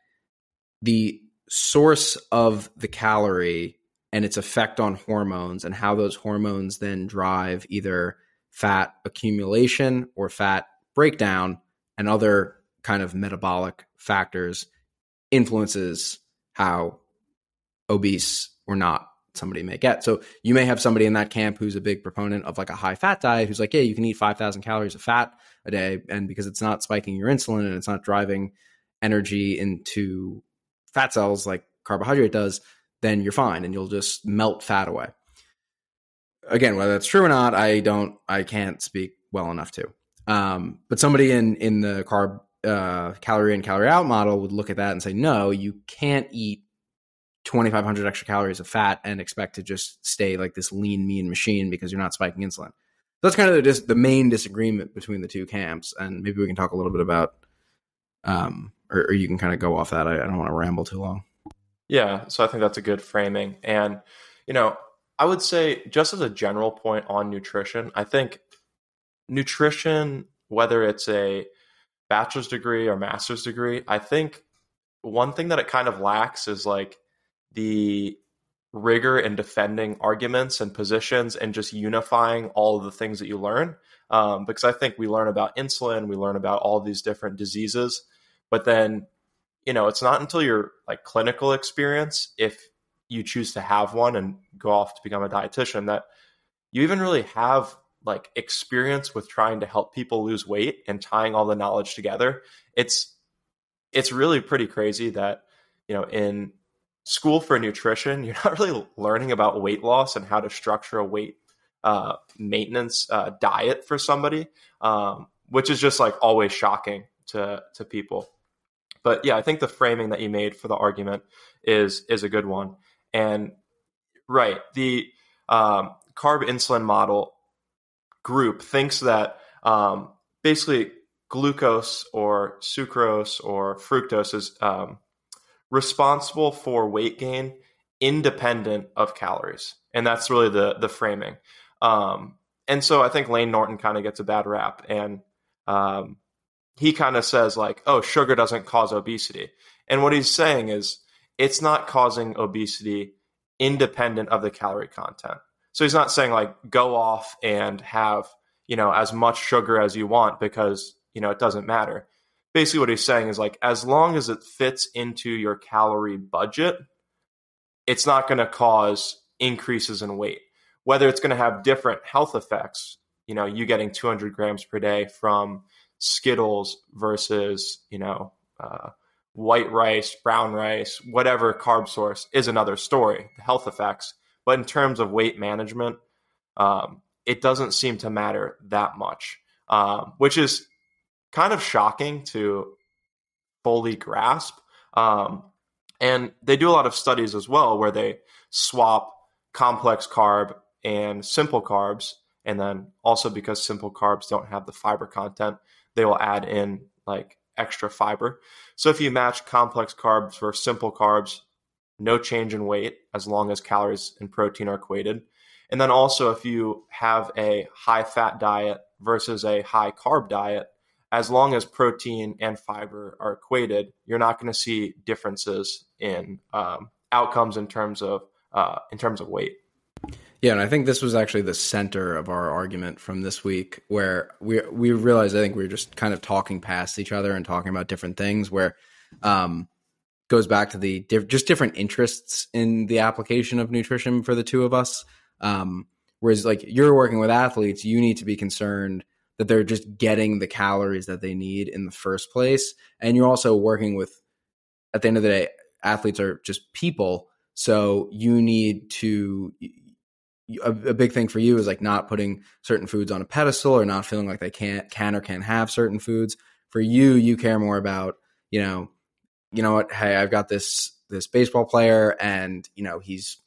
the source of the calorie and its effect on hormones and how those hormones then drive either fat accumulation or fat breakdown and other kind of metabolic factors influences how obese or not somebody may get. So you may have somebody in that camp who's a big proponent of like a high fat diet who's like, yeah, you can eat 5,000 calories of fat a day. And because it's not spiking your insulin and it's not driving energy into fat cells like carbohydrate does, then you're fine and you'll just melt fat away. Again, whether that's true or not, I don't, I can't speak well enough to. Um, but somebody in in the carb uh, calorie in, calorie out model would look at that and say, no, you can't eat 2,500 extra calories of fat and expect to just stay like this lean, mean machine because you're not spiking insulin. That's kind of the, dis- the main disagreement between the two camps. And maybe we can talk a little bit about, um, or, or you can kind of go off that. I, I don't want to ramble too long. Yeah. So I think that's a good framing. And, you know, I would say, just as a general point on nutrition, I think nutrition, whether it's a bachelor's degree or master's degree, I think one thing that it kind of lacks is like the rigor in defending arguments and positions and just unifying all of the things that you learn. Um, because I think we learn about insulin, we learn about all these different diseases, but then, you know, it's not until your like clinical experience, if you choose to have one and go off to become a dietitian, that you even really have like experience with trying to help people lose weight and tying all the knowledge together it's it's really pretty crazy that you know in school for nutrition you're not really learning about weight loss and how to structure a weight uh, maintenance uh, diet for somebody um, which is just like always shocking to to people. But yeah i think the framing that you made for the argument is is a good one. And right the um, carb insulin model group thinks that um, basically glucose or sucrose or fructose is um, responsible for weight gain independent of calories, and that's really the the framing. Um, and so I think Layne Norton kind of gets a bad rap, and um, he kind of says like, "Oh, sugar doesn't cause obesity," and what he's saying is it's not causing obesity independent of the calorie content. So he's not saying like go off and have, you know, as much sugar as you want because, you know, it doesn't matter. Basically what he's saying is like as long as it fits into your calorie budget, it's not going to cause increases in weight. Whether it's going to have different health effects, you know, you getting 200 grams per day from Skittles versus, you know, uh, white rice, brown rice, whatever carb source is another story. The health effects but in terms of weight management, um, it doesn't seem to matter that much, um, which is kind of shocking to fully grasp. Um, and they do a lot of studies as well where they swap complex carb and simple carbs And then also because simple carbs don't have the fiber content, they will add in like extra fiber. So if you match complex carbs versus simple carbs, no change in weight as long as calories and protein are equated. And then also, if you have a high fat diet versus a high carb diet, as long as protein and fiber are equated, you're not going to see differences in um, outcomes in terms of uh, in terms of weight. Yeah, and I think this was actually the center of our argument from this week, where we we realized I think we were just kind of talking past each other and talking about different things. Where um, goes back to the diff- just different interests in the application of nutrition for the two of us. Um, whereas like you're working with athletes, you need to be concerned that they're just getting the calories that they need in the first place. And you're also working with, at the end of the day, athletes are just people. So you need to, a, a, big thing for you is like not putting certain foods on a pedestal or not feeling like they can't, can or can't have certain foods. For you, you care more about, you know, you know what, hey, I've got this, this baseball player and, you know, he's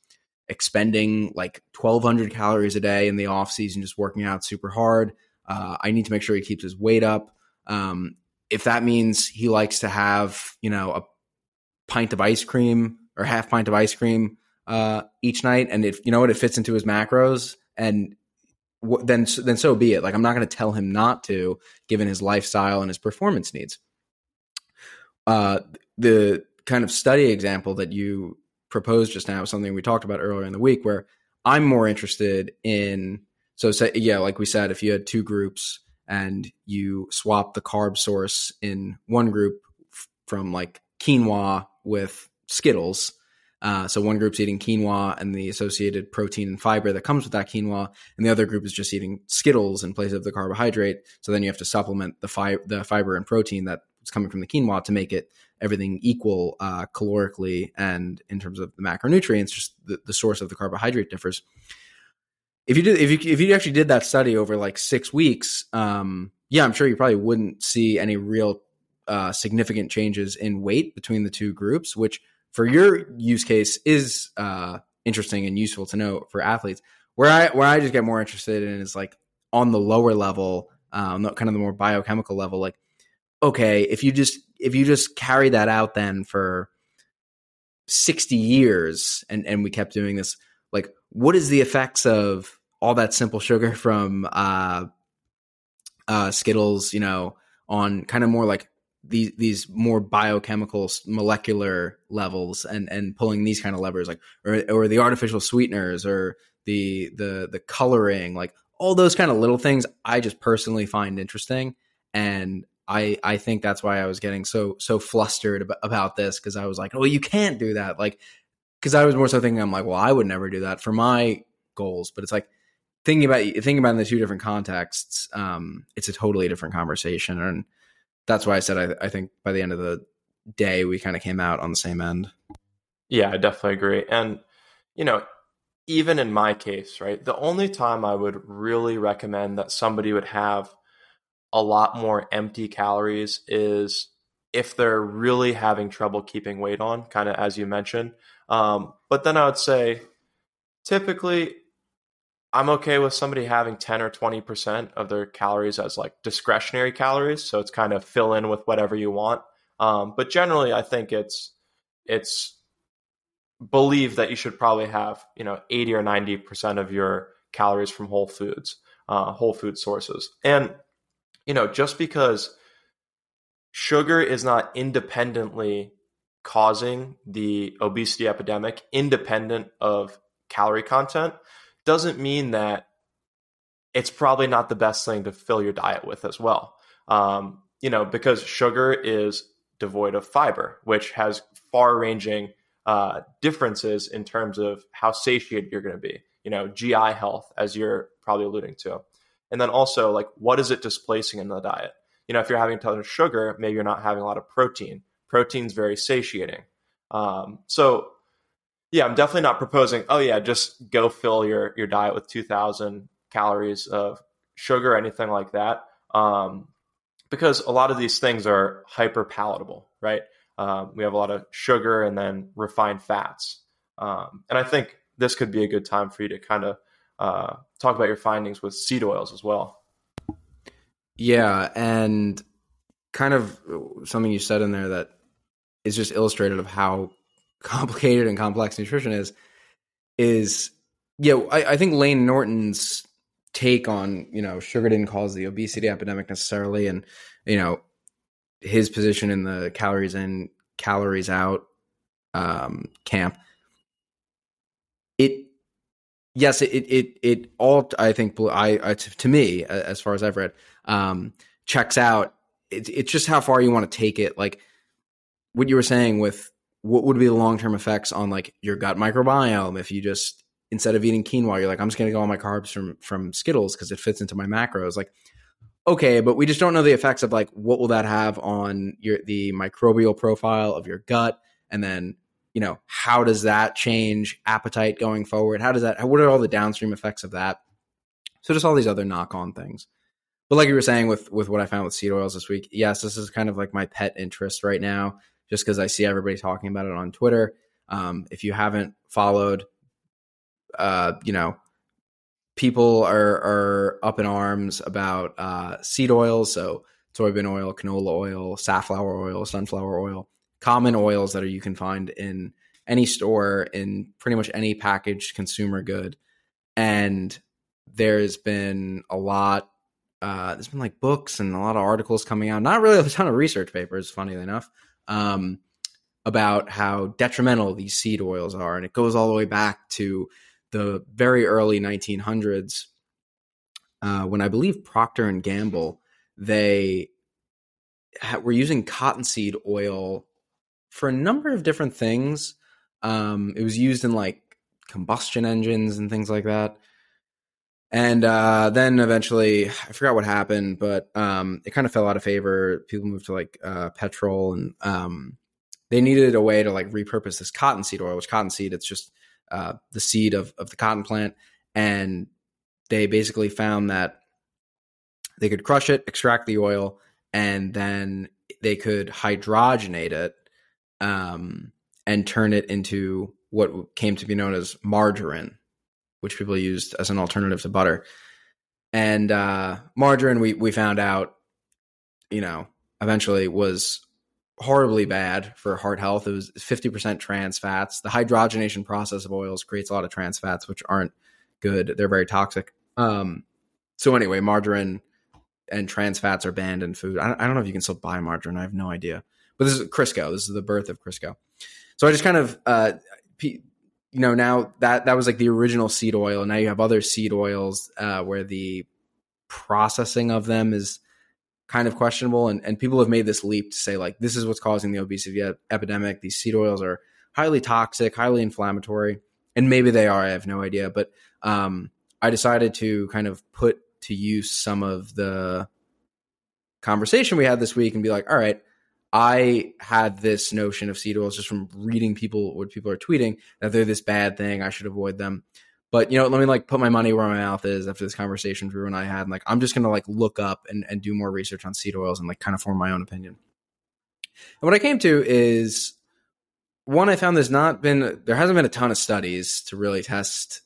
expending like 1200 calories a day in the off season, just working out super hard. Uh, I need to make sure he keeps his weight up. Um, if that means he likes to have, you know, a pint of ice cream or half pint of ice cream uh, each night, and if you know what, it fits into his macros, and then then so be it. Like I'm not going to tell him not to, given his lifestyle and his performance needs. Uh, the kind of study example that you proposed just now is something we talked about earlier in the week, where I'm more interested in so say yeah, like we said, if you had two groups and you swap the carb source in one group f- from like quinoa with Skittles. Uh, so one group's eating quinoa and the associated protein and fiber that comes with that quinoa, and the other group is just eating Skittles in place of the carbohydrate. So then you have to supplement the, fi- the fiber and protein that's coming from the quinoa to make it everything equal uh, calorically and in terms of the macronutrients. Just the, the source of the carbohydrate differs if you did if you if you actually did that study over like six weeks, um, yeah, I'm sure you probably wouldn't see any real uh, significant changes in weight between the two groups, which for your use case is uh, interesting and useful to know for athletes. Where I where I just get more interested in is like on the lower level, um, kind of the more biochemical level. Like, okay, if you just if you just carry that out then for sixty years, and and we kept doing this, like what is the effects of all that simple sugar from uh, uh, Skittles, you know, on kind of more like these these more biochemical molecular levels and and pulling these kind of levers like or or the artificial sweeteners or the the the coloring like all those kind of little things I just personally find interesting and I I think that's why I was getting so so flustered about, about this because I was like, oh, you can't do that. Like because I was more so thinking, I'm like, well, I would never do that for my goals, but it's like thinking about thinking about in the two different contexts. Um, it's a totally different conversation, and that's why I said I, I think by the end of the day we kind of came out on the same end. Yeah, I definitely agree, and you know, even in my case, right, the only time I would really recommend that somebody would have a lot more empty calories is if they're really having trouble keeping weight on, kind of as you mentioned. Um, but then I would say typically I'm okay with somebody having 10 or 20% of their calories as like discretionary calories. So it's kind of fill in with whatever you want. Um, but generally, I think it's, it's believe that you should probably have, you know, 80 or 90% of your calories from whole foods, uh, whole food sources. And, you know, just because sugar is not independently causing the obesity epidemic independent of calorie content doesn't mean that it's probably not the best thing to fill your diet with as well. Um, you know, because sugar is devoid of fiber, which has far ranging uh, differences in terms of how satiated you're going to be, you know, GI health, as you're probably alluding to. And then also, like, what is it displacing in the diet? You know, if you're having a ton of sugar, maybe you're not having a lot of protein protein's very satiating. Um, so yeah, I'm definitely not proposing, oh yeah, just go fill your, your diet with 2000 calories of sugar anything like that. Um, because a lot of these things are hyper palatable, right? Um, we have a lot of sugar and then refined fats. Um, and I think this could be a good time for you to kind of uh, talk about your findings with seed oils as well. Yeah, and kind of something you said in there that is just illustrative of how complicated and complex nutrition is. Is yeah, I, I think Layne Norton's take on you know sugar didn't cause the obesity epidemic necessarily, and you know his position in the calories in calories out um, camp. Yes, it it it all I think I, I to me as far as I've read um, checks out. It, it's just how far you want to take it. Like what you were saying with what would be the long term effects on like your gut microbiome if you just instead of eating quinoa, you're like I'm just going to go all my carbs from from Skittles because it fits into my macros. Like okay, but we just don't know the effects of like what will that have on your the microbial profile of your gut, and then you know how does that change appetite going forward? How does that? What are all the downstream effects of that? So just all these other knock on things. But like you were saying with with what I found with seed oils this week, yes, this is kind of like my pet interest right now, just because I see everybody talking about it on Twitter. Um, if you haven't followed, uh, you know, people are are up in arms about uh, seed oils, so soybean oil, canola oil, safflower oil, sunflower oil, common oils that are, you can find in any store in pretty much any packaged consumer good. And there's been a lot. Uh, there's been like books and a lot of articles coming out. Not really a ton of research papers, funnily enough, um, about how detrimental these seed oils are, and it goes all the way back to the very early 1900s, uh, when I believe Procter and Gamble, they ha- were using cottonseed oil for a number of different things. Um, it was used in like combustion engines and things like that. And uh, then eventually, I forgot what happened, but um, it kind of fell out of favor. People moved to like uh, petrol, and um, they needed a way to like repurpose this cottonseed oil. Which cottonseed, it's just uh, the seed of, of the cotton plant. And they basically found that they could crush it, extract the oil, and then they could hydrogenate it um, and turn it into what came to be known as margarine, which people used as an alternative to butter. And uh, margarine, we we found out, you know, eventually was horribly bad for heart health. It was 50% trans fats. The hydrogenation process of oils creates a lot of trans fats, which aren't good. They're very toxic. Um, so anyway, margarine and trans fats are banned in food. I, I, don't know if you can still buy margarine. I have no idea. But this is Crisco. This is the birth of Crisco. So I just kind of, uh, you know, now that that was like the original seed oil. And now you have other seed oils uh, where the processing of them is kind of questionable. And, and people have made this leap to say, like, this is what's causing the obesity epidemic. These seed oils are highly toxic, highly inflammatory. And maybe they are, I have no idea. But um, I decided to kind of put to use some of the conversation we had this week and be like, all right, I had this notion of seed oils just from reading people what people are tweeting that they're this bad thing. I should avoid them. But you know, let me like put my money where my mouth is after this conversation Drew and I had. And, like I'm just gonna like look up and, and do more research on seed oils and like kind of form my own opinion. And what I came to is one, I found there's not been there hasn't been a ton of studies to really test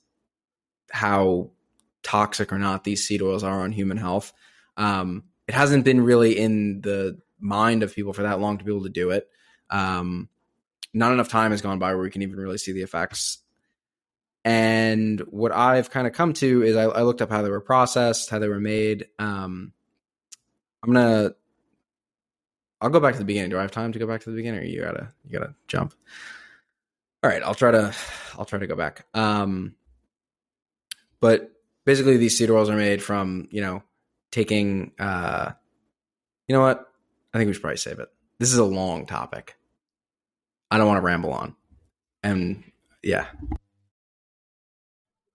how toxic or not these seed oils are on human health. Um, it hasn't been really in the mind of people for that long to be able to do it. Um, not enough time has gone by where we can even really see the effects and what I've kind of come to is I, I, looked up how they were processed, how they were made. Um, I'm gonna, I'll go back to the beginning. Do I have time to go back to the beginning, or you gotta, you gotta jump? All right, I'll try to, I'll try to go back. Um, but basically, these seed oils are made from, you know, taking. Uh, you know what? I think we should probably save it. This is a long topic. I don't want to ramble on, and yeah.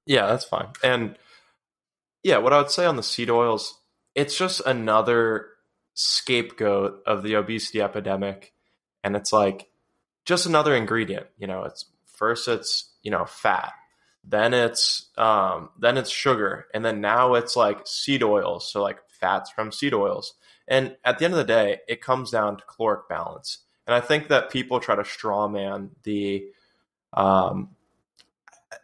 Yeah, that's fine. And yeah, what I would say on the seed oils, it's just another scapegoat of the obesity epidemic. And it's like just another ingredient. You know, it's first it's, you know, fat. Then it's um then it's sugar. And then now it's like seed oils. So like fats from seed oils. And at the end of the day, it comes down to caloric balance. And I think that people try to straw man the um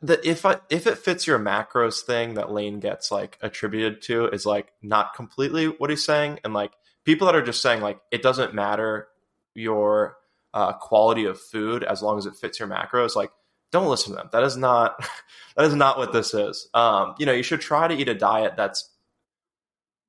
the if I, if it fits your macros thing that Layne gets like attributed to is like not completely what he's saying, and like people that are just saying like it doesn't matter your uh, quality of food as long as it fits your macros, like don't listen to them. That is not that is not what this is. Um, you know, you should try to eat a diet that's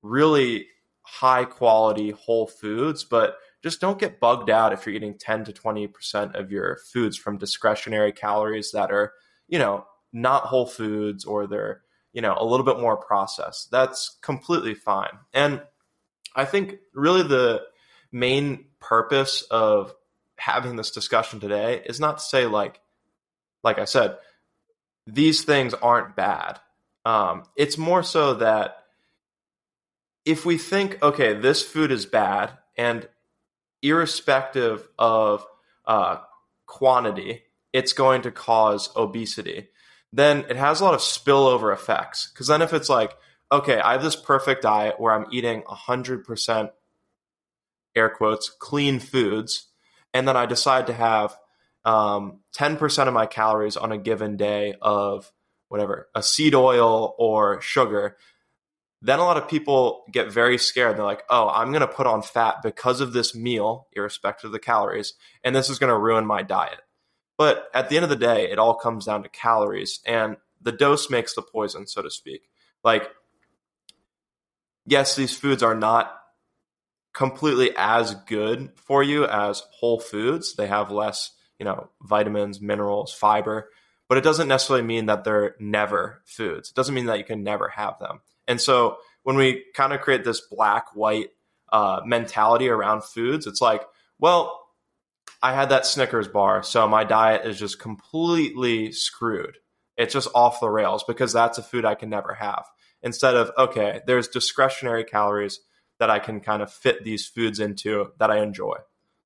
really high quality whole foods, but just don't get bugged out if you're eating 10 to 20% of your foods from discretionary calories that are, you know, not whole foods or they're, you know, a little bit more processed. That's completely fine. And I think really the main purpose of having this discussion today is not to say like like I said, these things aren't bad. Um, it's more so that if we think, okay, this food is bad, and irrespective of uh, quantity, it's going to cause obesity, then it has a lot of spillover effects. Because then if it's like, okay, I have this perfect diet where I'm eating 100% air quotes clean foods, and then I decide to have um, 10% of my calories on a given day of whatever, a seed oil or sugar, then a lot of people get very scared. They're like, oh, I'm going to put on fat because of this meal, irrespective of the calories, and this is going to ruin my diet. But at the end of the day, it all comes down to calories, and the dose makes the poison, so to speak. Like, yes, these foods are not completely as good for you as whole foods. They have less, you know, vitamins, minerals, fiber, but it doesn't necessarily mean that they're never foods. It doesn't mean that you can never have them. And so when we kind of create this black white uh, mentality around foods, it's like, well, I had that Snickers bar, so my diet is just completely screwed. It's just off the rails because that's a food I can never have. Instead of, okay, there's discretionary calories that I can kind of fit these foods into that I enjoy.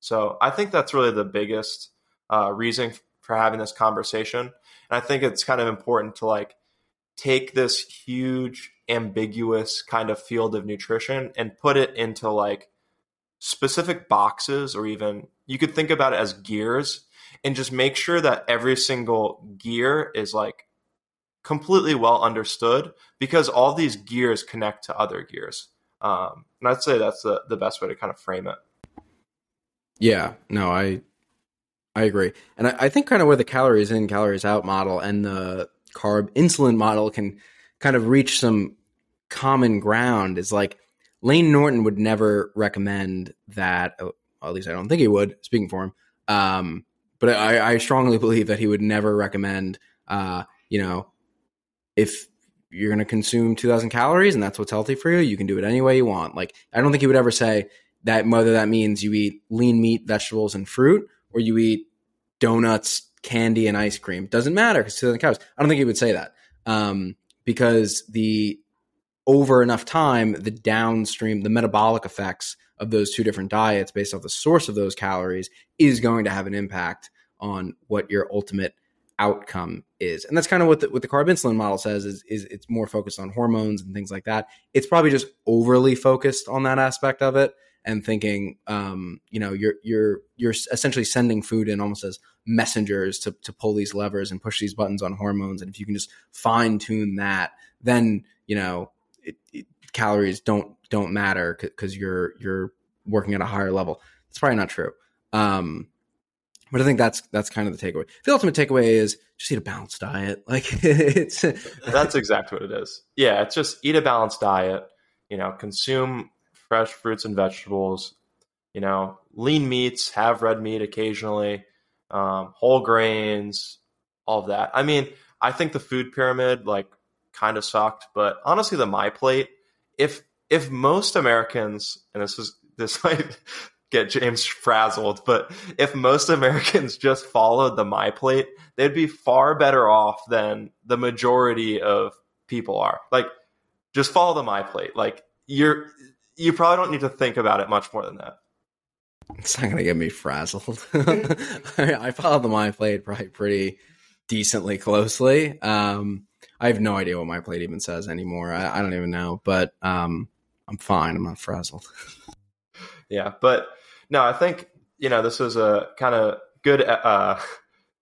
So I think that's really the biggest uh, reason for having this conversation. And I think it's kind of important to like take this huge ambiguous kind of field of nutrition and put it into like specific boxes or even you could think about it as gears and just make sure that every single gear is like completely well understood because all these gears connect to other gears. Um, and I'd say that's the, the best way to kind of frame it. Yeah, no, I I agree. And I, I think kind of where the calories in, calories out model and the carb insulin model can kind of reach some common ground is like Layne Norton would never recommend that. Well, at least I don't think he would. Speaking for him, um, but I, I, strongly believe that he would never recommend. Uh, you know, if you're going to consume 2,000 calories and that's what's healthy for you, you can do it any way you want. Like I don't think he would ever say that whether that means you eat lean meat, vegetables, and fruit, or you eat donuts, candy and ice cream. Doesn't matter because 2,000 calories. I don't think he would say that um, because the over enough time, the downstream, the metabolic effects of those two different diets based off the source of those calories is going to have an impact on what your ultimate outcome is. And that's kind of what the, what the carb insulin model says is, is it's more focused on hormones and things like that. It's probably just overly focused on that aspect of it and thinking, um, you know, you're you're you're essentially sending food in almost as messengers to to pull these levers and push these buttons on hormones. And if you can just fine tune that, then you know, it, it, calories don't don't matter because you're you're working at a higher level. It's probably not true. Um, but I think that's that's kind of the takeaway. The ultimate takeaway is just eat a balanced diet. Like it's that's exactly what it is. Yeah, it's just eat a balanced diet. You know, consume fresh fruits and vegetables. You know, lean meats, have red meat occasionally, um, whole grains, all of that. I mean, I think the food pyramid like kind of sucked, but honestly, the my plate. If if most Americans, and this is this might get James frazzled, but if most Americans just followed the my plate, they'd be far better off than the majority of people are. Like, just follow the my plate. Like, you're you probably don't need to think about it much more than that. It's not going to get me frazzled. I follow the my plate probably pretty decently closely. Um, I have no idea what my plate even says anymore. I, I don't even know, but um, I'm fine. I'm not frazzled. yeah, but no, I think you know this was a kind of good, uh,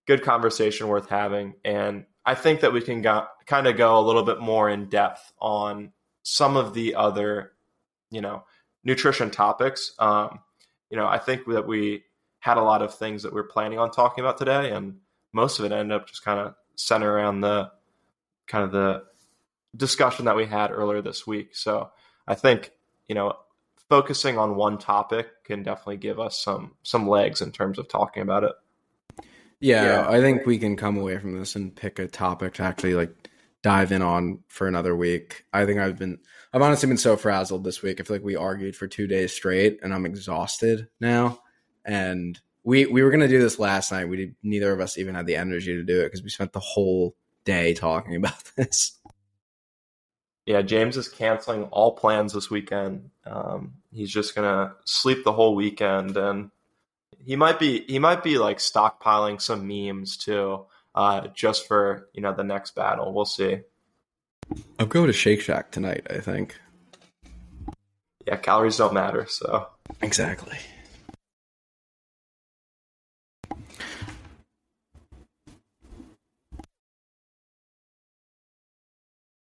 good conversation worth having, and I think that we can go, kind of go a little bit more in depth on some of the other, you know, nutrition topics. Um, you know, I think that we had a lot of things that we are planning on talking about today, and most of it ended up just kind of center around the kind of the discussion that we had earlier this week. So I think you know focusing on one topic can definitely give us some some legs in terms of talking about it. Yeah, yeah, I think we can come away from this and pick a topic to actually like dive in on for another week. I think I've been I've honestly been so frazzled this week. I feel like we argued for two days straight and I'm exhausted now. And we we were gonna do this last night. We did, neither of us even had the energy to do it because we spent the whole day talking about this. Yeah, James is canceling all plans this weekend. Um, he's just gonna sleep the whole weekend, and he might be he might be like stockpiling some memes too, uh, just for you know the next battle. We'll see. I'll go to Shake Shack tonight. I think. Yeah, calories don't matter. So exactly.